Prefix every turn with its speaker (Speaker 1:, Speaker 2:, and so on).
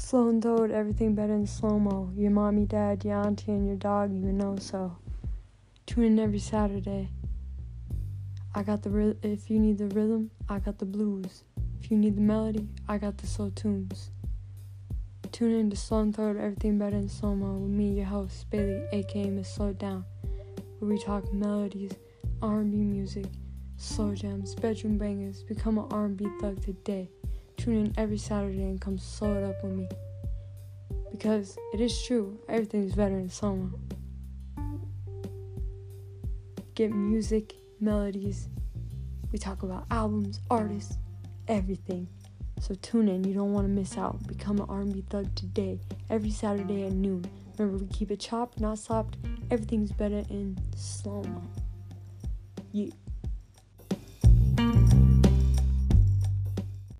Speaker 1: Slow and toad, everything better in slow mo. Your mommy, dad, your auntie, and your dog even know so. Tune in every Saturday. I got the ry- if you need the rhythm, I got the blues. If you need the melody, I got the slow tunes. Tune in to Slow and Third, Everything Better in Slow Mo with me, your host, Bailey, aka Miss Slow Down, where we talk melodies, R&B music, slow jams, bedroom bangers. Become an R&B thug today. Tune in every Saturday and come slow it up with me. Because it is true, everything's better in mo. Get music, melodies. We talk about albums, artists, everything. So tune in, you don't want to miss out. Become an R&B thug today, every Saturday at noon. Remember, we keep it chopped, not slapped. Everything's better in slow mo. Yeah.